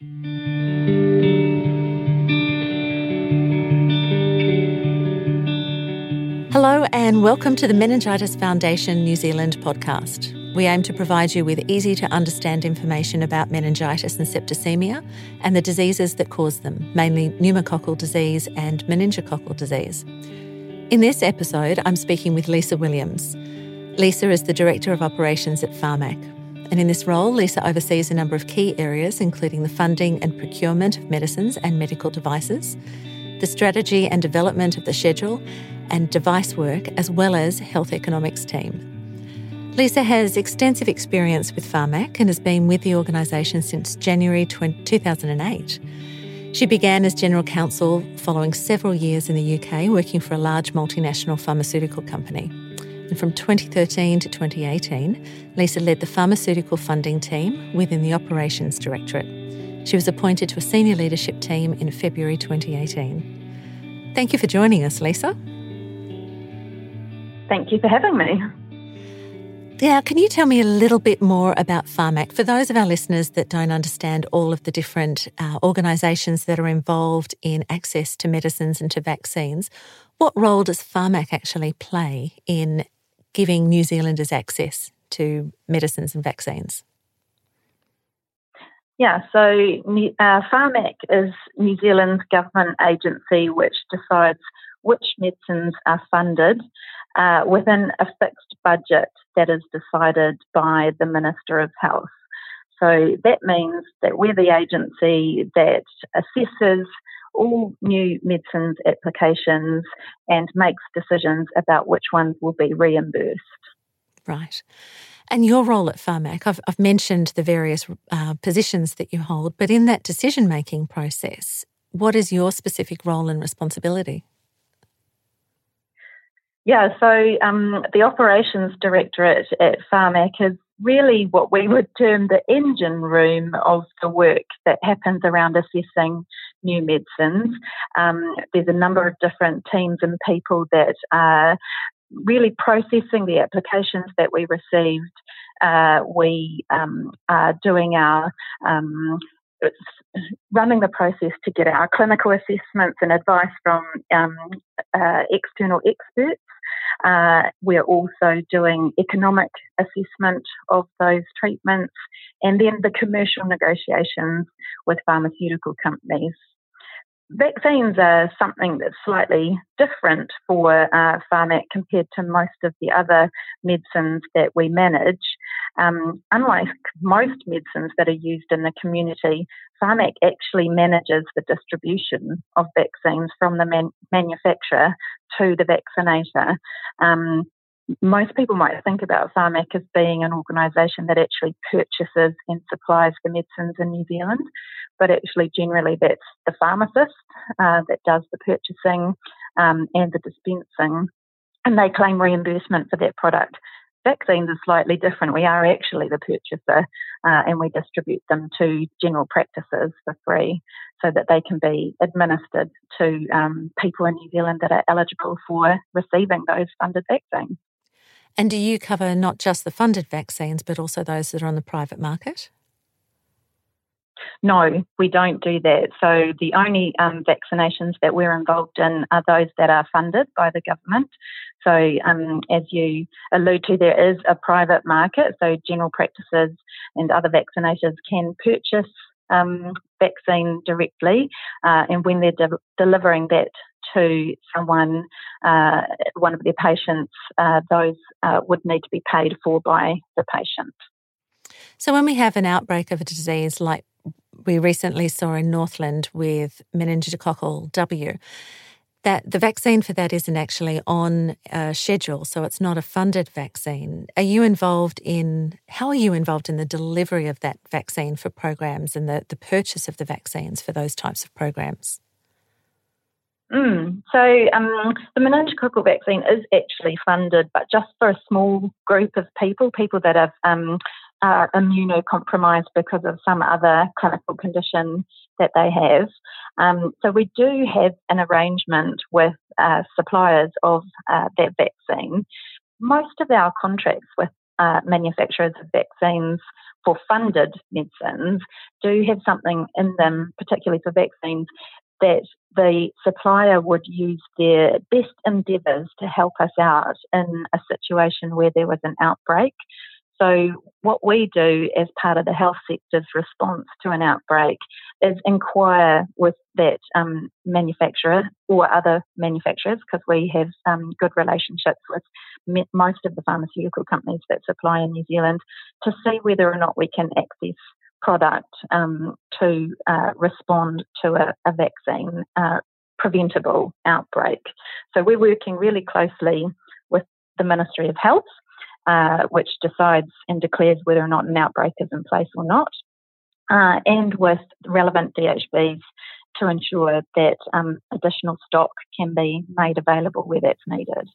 Hello, and welcome to the Meningitis Foundation New Zealand podcast. We aim to provide you with easy to understand information about meningitis and septicemia and the diseases that cause them, mainly pneumococcal disease and meningococcal disease. In this episode, I'm speaking with Lisa Williams. Lisa is the Director of Operations at Pharmac. And in this role, Lisa oversees a number of key areas, including the funding and procurement of medicines and medical devices, the strategy and development of the schedule, and device work, as well as health economics team. Lisa has extensive experience with Pharmac and has been with the organisation since January 2008. She began as General Counsel following several years in the UK working for a large multinational pharmaceutical company. And from 2013 to 2018, Lisa led the pharmaceutical funding team within the Operations Directorate. She was appointed to a senior leadership team in February 2018. Thank you for joining us, Lisa. Thank you for having me. Now, can you tell me a little bit more about Pharmac for those of our listeners that don't understand all of the different uh, organisations that are involved in access to medicines and to vaccines? What role does Pharmac actually play in giving New Zealanders access to medicines and vaccines? Yeah, so uh, Pharmac is New Zealand's government agency which decides which medicines are funded uh, within a fixed budget that is decided by the Minister of Health. So that means that we're the agency that assesses all new medicines applications and makes decisions about which ones will be reimbursed. Right. And your role at Pharmac, I've, I've mentioned the various uh, positions that you hold, but in that decision making process, what is your specific role and responsibility? Yeah, so um, the operations directorate at Pharmac is really what we would term the engine room of the work that happens around assessing new medicines. Um, there's a number of different teams and people that are really processing the applications that we received. Uh, we um, are doing our um, running the process to get our clinical assessments and advice from um, uh, external experts. Uh, we're also doing economic assessment of those treatments and then the commercial negotiations with pharmaceutical companies vaccines are something that's slightly different for uh, Pharmac compared to most of the other medicines that we manage. Um, unlike most medicines that are used in the community, Pharmac actually manages the distribution of vaccines from the man- manufacturer to the vaccinator. Um, most people might think about Pharmac as being an organisation that actually purchases and supplies the medicines in New Zealand, but actually, generally, that's the pharmacist uh, that does the purchasing um, and the dispensing, and they claim reimbursement for that product. Vaccines are slightly different. We are actually the purchaser, uh, and we distribute them to general practices for free so that they can be administered to um, people in New Zealand that are eligible for receiving those funded vaccines. And do you cover not just the funded vaccines, but also those that are on the private market? No, we don't do that. So the only um, vaccinations that we're involved in are those that are funded by the government. So um, as you allude to, there is a private market. So general practices and other vaccinators can purchase um, vaccine directly, uh, and when they're de- delivering that to someone, uh, one of their patients, uh, those uh, would need to be paid for by the patient. So, when we have an outbreak of a disease like we recently saw in Northland with meningococcal W, that the vaccine for that isn't actually on a schedule, so it's not a funded vaccine. Are you involved in how are you involved in the delivery of that vaccine for programs and the, the purchase of the vaccines for those types of programs? Mm. So um, the meningococcal vaccine is actually funded, but just for a small group of people, people that have um, are immunocompromised because of some other clinical condition that they have. Um, so we do have an arrangement with uh, suppliers of uh, that vaccine. Most of our contracts with uh, manufacturers of vaccines for funded medicines do have something in them, particularly for vaccines, that the supplier would use their best endeavours to help us out in a situation where there was an outbreak. So, what we do as part of the health sector's response to an outbreak is inquire with that um, manufacturer or other manufacturers, because we have um, good relationships with me- most of the pharmaceutical companies that supply in New Zealand, to see whether or not we can access product um, to uh, respond to a, a vaccine uh, preventable outbreak. So, we're working really closely with the Ministry of Health uh, which decides and declares whether or not an outbreak is in place or not, uh, and with relevant DHBs to ensure that um, additional stock can be made available where that's needed.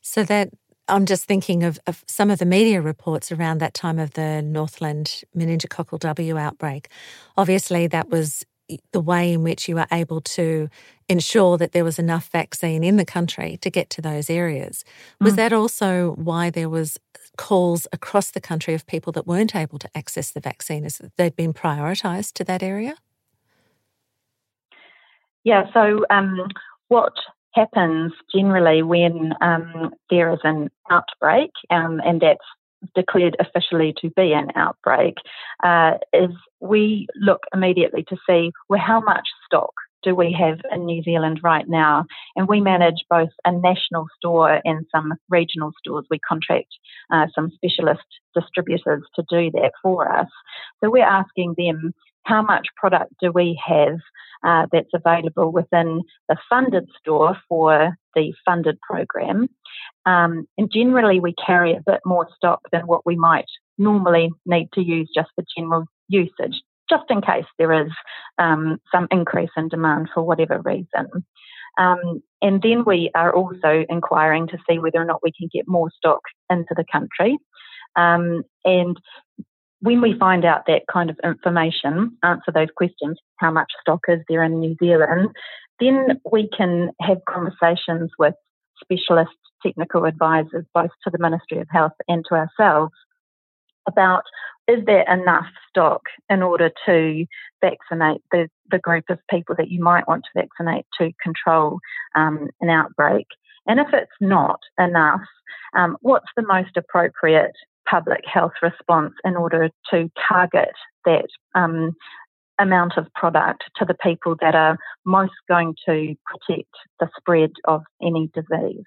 So that I'm just thinking of, of, some of the media reports around that time of the Northland meningococcal W outbreak. Obviously, that was the way in which you were able to ensure that there was enough vaccine in the country to get to those areas. Was mm. that also why there was calls across the country of people that weren't able to access the vaccine as they'd been prioritised to that area? Yeah, so um, what happens generally when um, there is an outbreak, um, and that's declared officially to be an outbreak, uh, is we look immediately to see well how much stock do we have in New Zealand right now? And we manage both a national store and some regional stores. We contract uh, some specialist distributors to do that for us. So we're asking them how much product do we have uh, that's available within the funded store for the funded program. Um, and generally, we carry a bit more stock than what we might normally need to use just for general usage, just in case there is um, some increase in demand for whatever reason. Um, and then we are also inquiring to see whether or not we can get more stock into the country. Um, and when we find out that kind of information, answer those questions, how much stock is there in New Zealand, then we can have conversations with specialist technical advisors, both to the Ministry of Health and to ourselves, about is there enough stock in order to vaccinate the, the group of people that you might want to vaccinate to control um, an outbreak? And if it's not enough, um, what's the most appropriate public health response in order to target that um, amount of product to the people that are most going to protect the spread of any disease.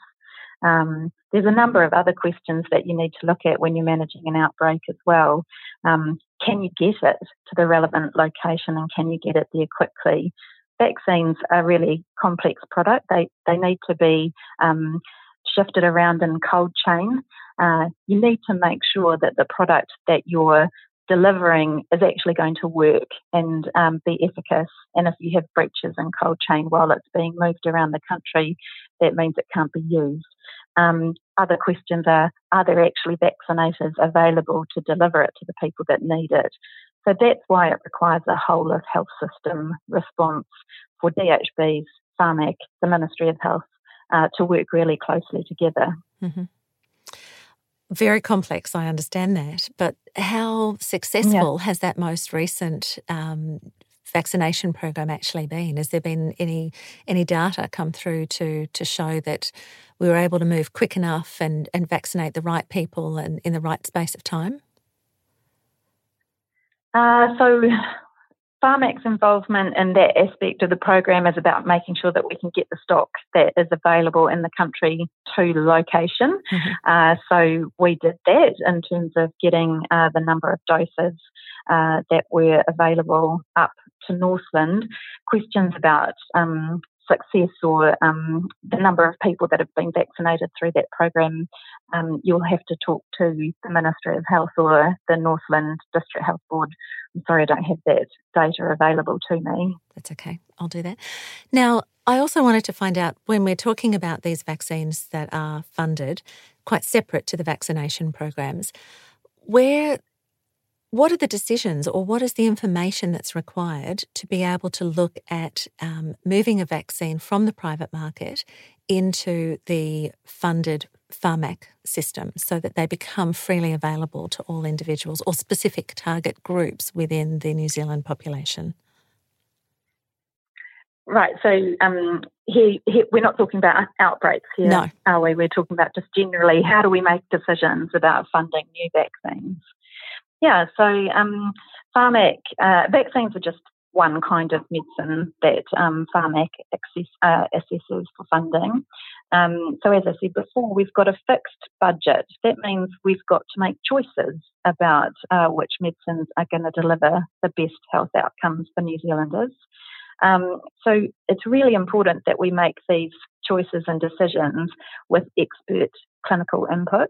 Um, there's a number of other questions that you need to look at when you're managing an outbreak as well. Um, can you get it to the relevant location and can you get it there quickly? Vaccines are really complex product. They they need to be um, shifted around in cold chain. Uh, you need to make sure that the product that you're delivering is actually going to work and um, be efficacious. And if you have breaches in cold chain while it's being moved around the country, that means it can't be used. Um, other questions are are there actually vaccinators available to deliver it to the people that need it? So that's why it requires a whole of health system response for DHBs, Pharmac, the Ministry of Health, uh, to work really closely together. Mm-hmm. Very complex, I understand that. But how successful yeah. has that most recent um, vaccination program actually been? Has there been any any data come through to to show that we were able to move quick enough and, and vaccinate the right people and in the right space of time? Uh, so Pharmac's involvement in that aspect of the program is about making sure that we can get the stock that is available in the country to the location. Mm-hmm. Uh, so we did that in terms of getting uh, the number of doses uh, that were available up to Northland. Questions about um, success or um, the number of people that have been vaccinated through that program, um, you'll have to talk to the Ministry of Health or the Northland District Health Board. I'm sorry, I don't have that data available to me. That's okay. I'll do that. Now, I also wanted to find out when we're talking about these vaccines that are funded, quite separate to the vaccination programs, where what are the decisions or what is the information that's required to be able to look at um, moving a vaccine from the private market into the funded Pharmac system so that they become freely available to all individuals or specific target groups within the New Zealand population? Right. So um, here, here, we're not talking about outbreaks here, no. are we? We're talking about just generally how do we make decisions about funding new vaccines. Yeah. So um, Pharmac uh, vaccines are just one kind of medicine that um, Pharmac access, uh, assesses for funding. Um, so, as I said before, we've got a fixed budget. That means we've got to make choices about uh, which medicines are going to deliver the best health outcomes for New Zealanders. Um, so, it's really important that we make these choices and decisions with expert clinical input.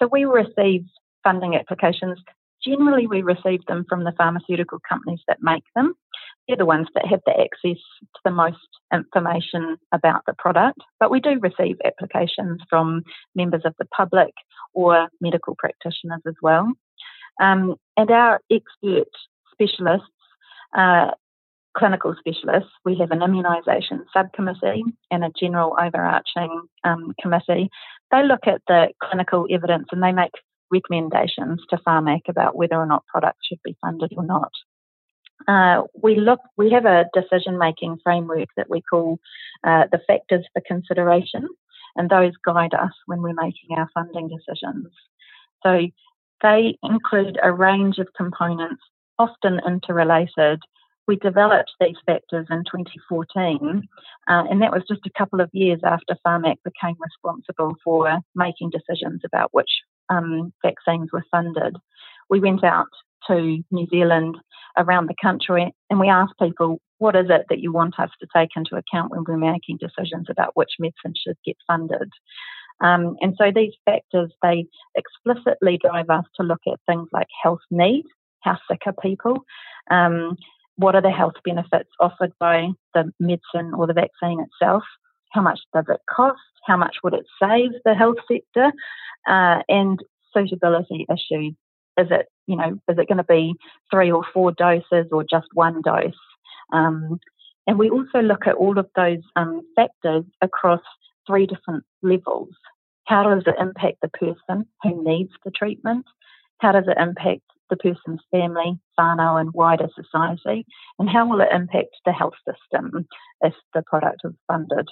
So, we receive funding applications generally we receive them from the pharmaceutical companies that make them. They're the ones that have the access to the most information about the product, but we do receive applications from members of the public or medical practitioners as well. Um, and our expert specialists, uh, clinical specialists, we have an immunisation subcommittee and a general overarching um, committee. They look at the clinical evidence and they make recommendations to Pharmac about whether or not products should be funded or not. Uh, we look, we have a decision making framework that we call uh, the factors for consideration, and those guide us when we're making our funding decisions. So they include a range of components, often interrelated. We developed these factors in 2014, uh, and that was just a couple of years after Pharmac became responsible for making decisions about which um, vaccines were funded, we went out to New Zealand, around the country, and we asked people, what is it that you want us to take into account when we're making decisions about which medicine should get funded? Um, and so these factors, they explicitly drive us to look at things like health need, how sick are people, um, what are the health benefits offered by the medicine or the vaccine itself, how much does it cost, how much would it save the health sector, uh, and suitability issues. Is it, you know, is it going to be three or four doses or just one dose? Um, and we also look at all of those um, factors across three different levels. How does it impact the person who needs the treatment? How does it impact the person's family, whānau, and wider society? And how will it impact the health system if the product is funded?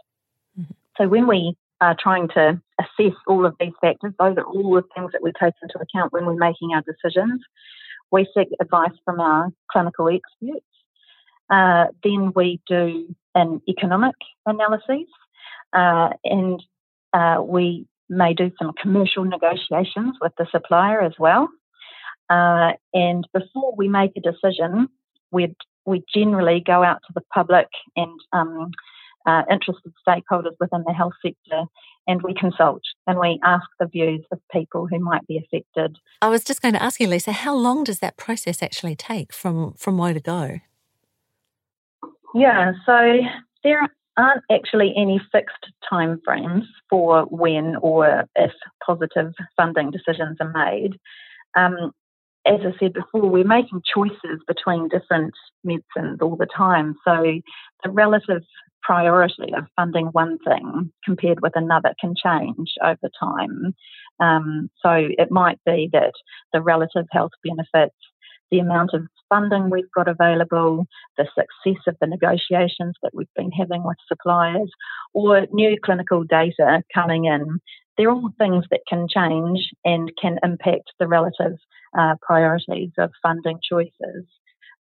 So when we are trying to assess all of these factors. Those are all the things that we take into account when we're making our decisions. We seek advice from our clinical experts. Uh, then we do an economic analysis, uh, and uh, we may do some commercial negotiations with the supplier as well. Uh, and before we make a decision, we we generally go out to the public and um, uh, interested stakeholders within the health sector and we consult and we ask the views of people who might be affected. I was just going to ask you, Lisa, how long does that process actually take from, from where to go? Yeah, so there aren't actually any fixed timeframes for when or if positive funding decisions are made. Um, as I said before, we're making choices between different medicines all the time. So the relative priority of funding one thing compared with another can change over time. Um, so it might be that the relative health benefits, the amount of funding we've got available, the success of the negotiations that we've been having with suppliers, or new clinical data coming in. They're all things that can change and can impact the relative uh, priorities of funding choices.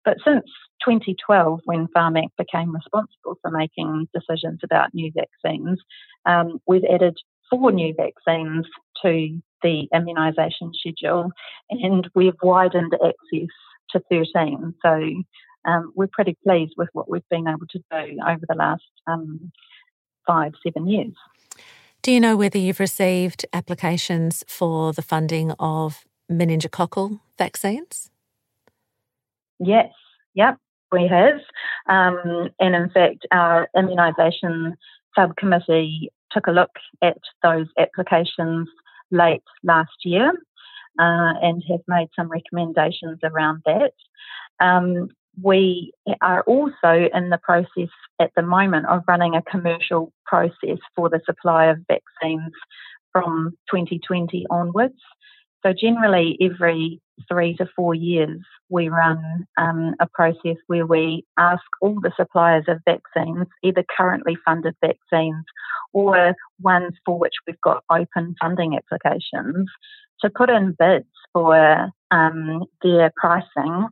But since 2012, when Pharmac became responsible for making decisions about new vaccines, um, we've added four new vaccines to the immunisation schedule and we've widened access to 13. So um, we're pretty pleased with what we've been able to do over the last um, five, seven years. Do you know whether you've received applications for the funding of meningococcal vaccines? Yes, yep, we have. Um, and in fact, our immunisation subcommittee took a look at those applications late last year uh, and have made some recommendations around that. Um, we are also in the process at the moment of running a commercial process for the supply of vaccines from 2020 onwards. So generally, every three to four years, we run um, a process where we ask all the suppliers of vaccines, either currently funded vaccines or ones for which we've got open funding applications, to put in bids for um, their pricing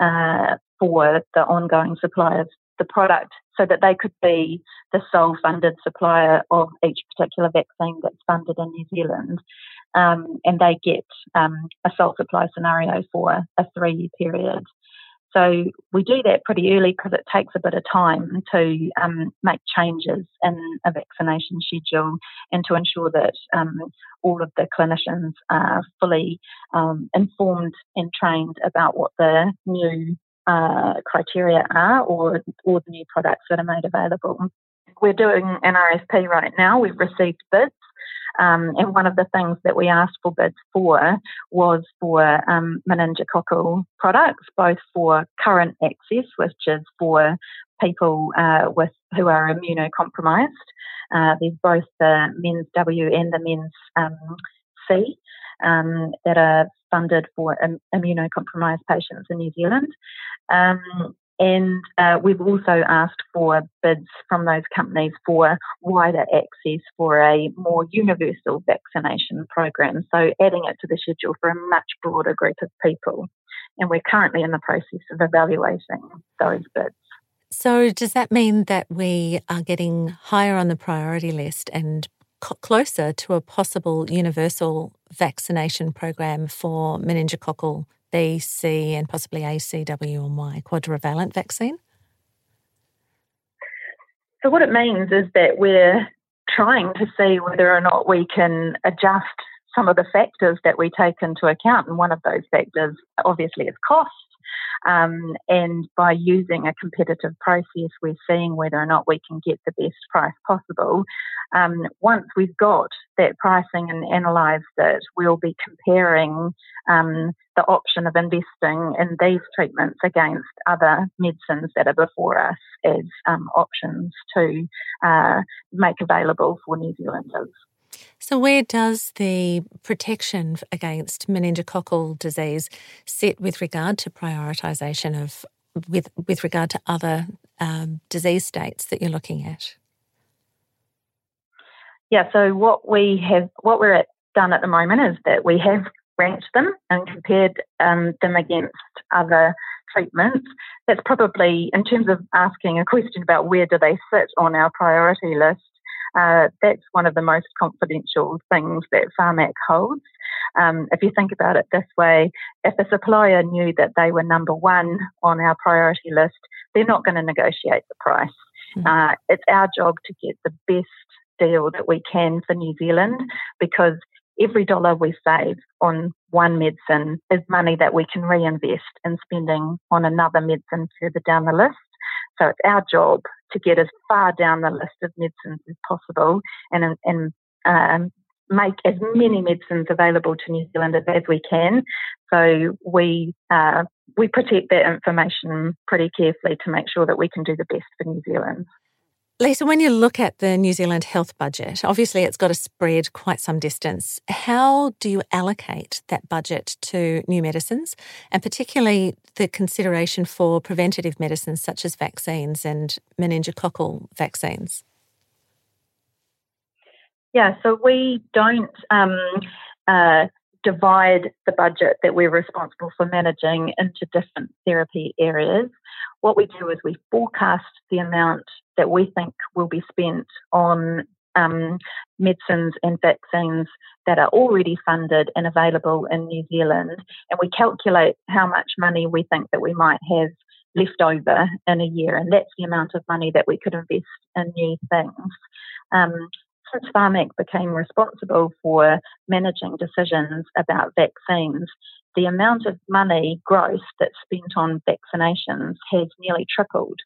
uh, for the ongoing supply of the product so that they could be the sole funded supplier of each particular vaccine that's funded in New Zealand. Um, and they get um, a sole supply scenario for a three year period. So we do that pretty early because it takes a bit of time to um, make changes in a vaccination schedule and to ensure that um, all of the clinicians are fully um, informed and trained about what the new uh, criteria are or, or the new products that are made available. We're doing an RFP right now. We've received bids. Um, and one of the things that we asked for bids for was for um, meningococcal products, both for current access, which is for people uh, with who are immunocompromised. Uh, there's both the men's W and the men's um, C um, that are funded for Im- immunocompromised patients in New Zealand. Um, and uh, we've also asked for bids from those companies for wider access for a more universal vaccination program, so adding it to the schedule for a much broader group of people. And we're currently in the process of evaluating those bids. So, does that mean that we are getting higher on the priority list and closer to a possible universal vaccination program for meningococcal B, C, and possibly A, C, W, and Y quadrivalent vaccine? So, what it means is that we're trying to see whether or not we can adjust some of the factors that we take into account. And one of those factors, obviously, is cost. Um, and by using a competitive process, we're seeing whether or not we can get the best price possible. Um, once we've got that pricing and analysed it, we'll be comparing um, the option of investing in these treatments against other medicines that are before us as um, options to uh, make available for New Zealanders. So, where does the protection against meningococcal disease sit with regard to prioritisation of with with regard to other um, disease states that you're looking at? Yeah, so what we have, what we're at, done at the moment is that we have ranked them and compared um, them against other treatments. That's probably, in terms of asking a question about where do they sit on our priority list, uh, that's one of the most confidential things that Pharmac holds. Um, if you think about it this way, if a supplier knew that they were number one on our priority list, they're not going to negotiate the price. Mm-hmm. Uh, it's our job to get the best deal that we can for New Zealand because every dollar we save on one medicine is money that we can reinvest in spending on another medicine further down the list. So it's our job to get as far down the list of medicines as possible and, and um, make as many medicines available to New Zealanders as we can. So we uh, we protect that information pretty carefully to make sure that we can do the best for New Zealand. Lisa, when you look at the New Zealand health budget, obviously it's got to spread quite some distance. How do you allocate that budget to new medicines and particularly the consideration for preventative medicines such as vaccines and meningococcal vaccines? Yeah, so we don't um, uh, divide the budget that we're responsible for managing into different therapy areas. What we do is we forecast the amount that we think will be spent on um, medicines and vaccines that are already funded and available in New Zealand, and we calculate how much money we think that we might have left over in a year, and that's the amount of money that we could invest in new things. Um, since Pharmac became responsible for managing decisions about vaccines, the amount of money gross that's spent on vaccinations has nearly tripled.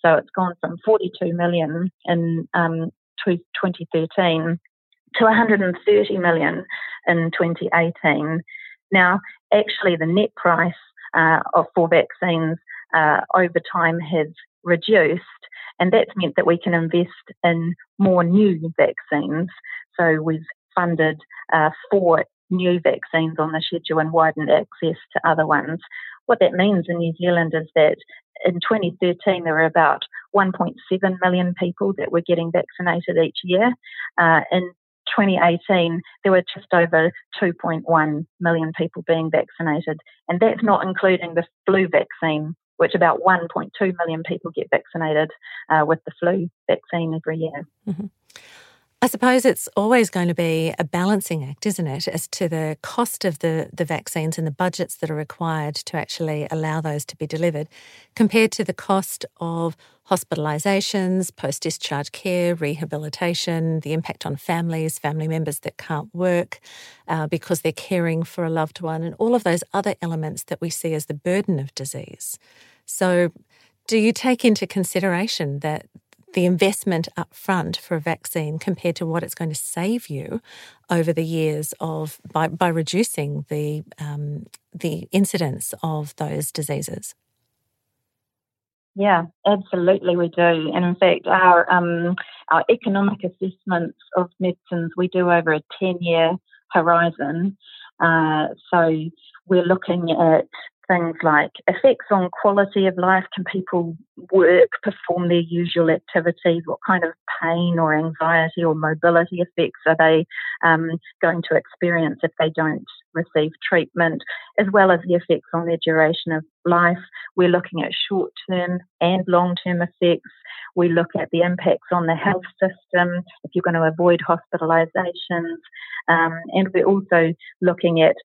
So it's gone from 42 million in um, 2013 to 130 million in 2018. Now, actually, the net price uh, of, for vaccines uh, over time has reduced, and that's meant that we can invest in more new vaccines. So we've funded uh, four new vaccines on the schedule and widened access to other ones. What that means in New Zealand is that in 2013 there were about 1.7 million people that were getting vaccinated each year. Uh, in 2018, there were just over 2.1 million people being vaccinated, and that's not including the flu vaccine, which about 1.2 million people get vaccinated uh, with the flu vaccine every year. Mm-hmm. I suppose it's always going to be a balancing act, isn't it, as to the cost of the, the vaccines and the budgets that are required to actually allow those to be delivered, compared to the cost of hospitalisations, post discharge care, rehabilitation, the impact on families, family members that can't work uh, because they're caring for a loved one, and all of those other elements that we see as the burden of disease. So, do you take into consideration that the investment up front for a vaccine compared to what it's going to save you over the years of by, by reducing the um, the incidence of those diseases. Yeah, absolutely, we do. And in fact, our um, our economic assessments of medicines we do over a ten year horizon. Uh, so we're looking at things like effects on quality of life. Can people work, perform their usual activities? What kind of pain or anxiety or mobility effects are they um, going to experience if they don't receive treatment, as well as the effects on their duration of life? We're looking at short term and long term effects. We look at the impacts on the health system, if you're going to avoid hospitalisations. Um, and we're also looking at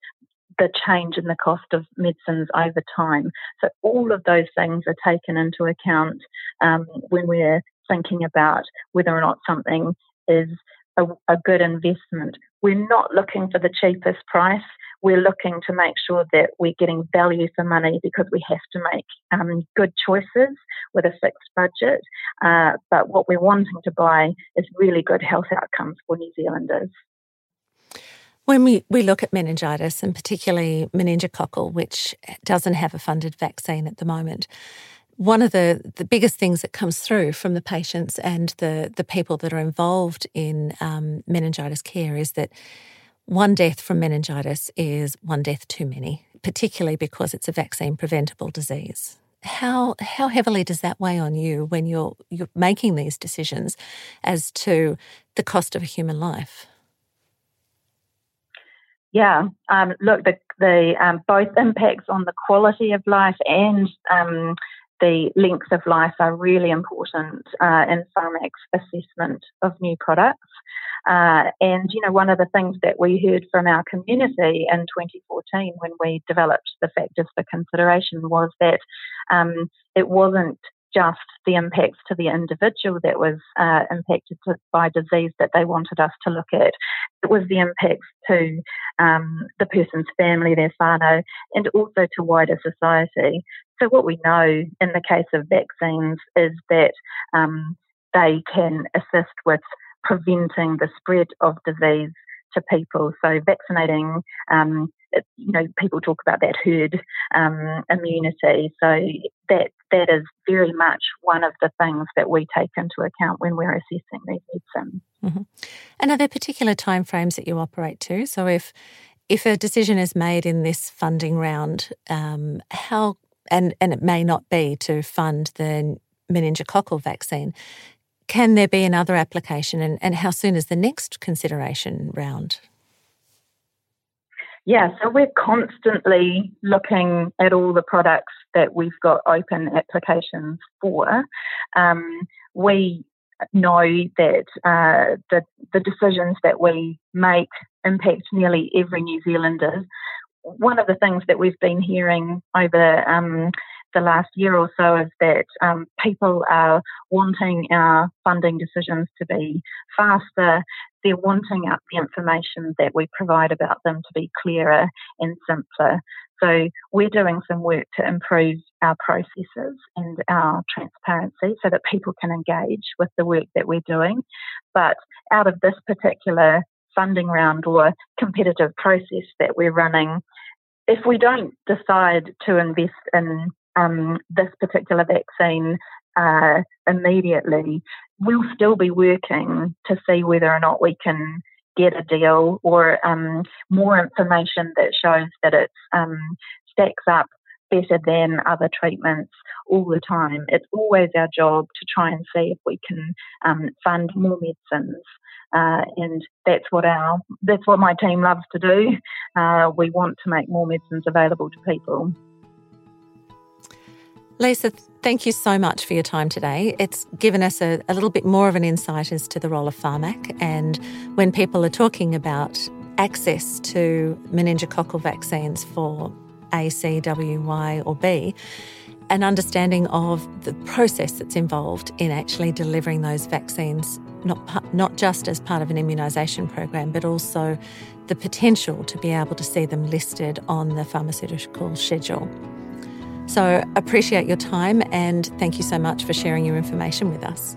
the change in the cost of medicines over time. So all of those things are taken into account um, when we're thinking about whether or not something is a, a, good investment. We're not looking for the cheapest price. We're looking to make sure that we're getting value for money because we have to make um, good choices with a fixed budget. Uh, but what we're wanting to buy is really good health outcomes for New Zealanders. When we, we look at meningitis, and particularly meningococcal, which doesn't have a funded vaccine at the moment, one of the, the biggest things that comes through from the patients and the, the people that are involved in um, meningitis care is that one death from meningitis is one death too many, particularly because it's a vaccine preventable disease. How how heavily does that weigh on you when you're you're making these decisions as to the cost of a human life? Yeah, um, look, the, the um, both impacts on the quality of life and um, the length of life are really important uh, in Pharmac's assessment of new products. Uh, and, you know, one of the things that we heard from our community in 2014 when we developed the factors for consideration was that um, it wasn't just the impacts to the individual that was uh, impacted by disease that they wanted us to look at. It was the impacts to um, the person's family, their whānau, and also to wider society. So, what we know in the case of vaccines is that um, they can assist with preventing the spread of disease to people. So vaccinating, um, you know, people talk about that herd um, immunity. So that that is very much one of the things that we take into account when we're assessing these medicines. Mm-hmm. And are there particular timeframes that you operate to? So if if a decision is made in this funding round, um, how and and it may not be to fund the meningococcal vaccine. Can there be another application, and, and how soon is the next consideration round? Yeah, so we're constantly looking at all the products that we've got open applications for. Um, we know that uh, the, the decisions that we make impact nearly every New Zealander. One of the things that we've been hearing over um, the last year or so is that um, people are wanting our funding decisions to be faster. They're wanting the information that we provide about them to be clearer and simpler. So we're doing some work to improve our processes and our transparency so that people can engage with the work that we're doing. But out of this particular funding round or competitive process that we're running, if we don't decide to invest in um, this particular vaccine uh, immediately, we'll still be working to see whether or not we can get a deal or um, more information that shows that it um, stacks up better than other treatments all the time. It's always our job to try and see if we can um, fund more medicines. Uh, and that's what our that's what my team loves to do. Uh, we want to make more medicines available to people. Lisa, thank you so much for your time today. It's given us a, a little bit more of an insight as to the role of Pharmac and when people are talking about access to meningococcal vaccines for A, C, W, Y, or B, an understanding of the process that's involved in actually delivering those vaccines, not, not just as part of an immunisation program, but also the potential to be able to see them listed on the pharmaceutical schedule. So, appreciate your time and thank you so much for sharing your information with us.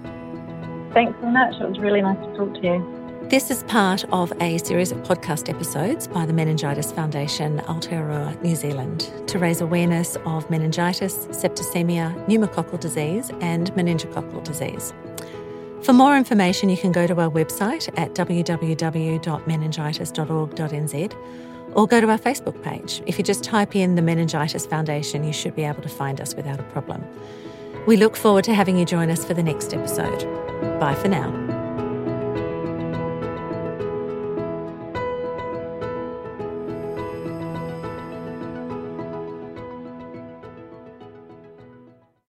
Thanks so much. It was really nice to talk to you. This is part of a series of podcast episodes by the Meningitis Foundation Aotearoa New Zealand to raise awareness of meningitis, septicemia, pneumococcal disease, and meningococcal disease. For more information, you can go to our website at www.meningitis.org.nz or go to our Facebook page. If you just type in the Meningitis Foundation, you should be able to find us without a problem. We look forward to having you join us for the next episode. Bye for now.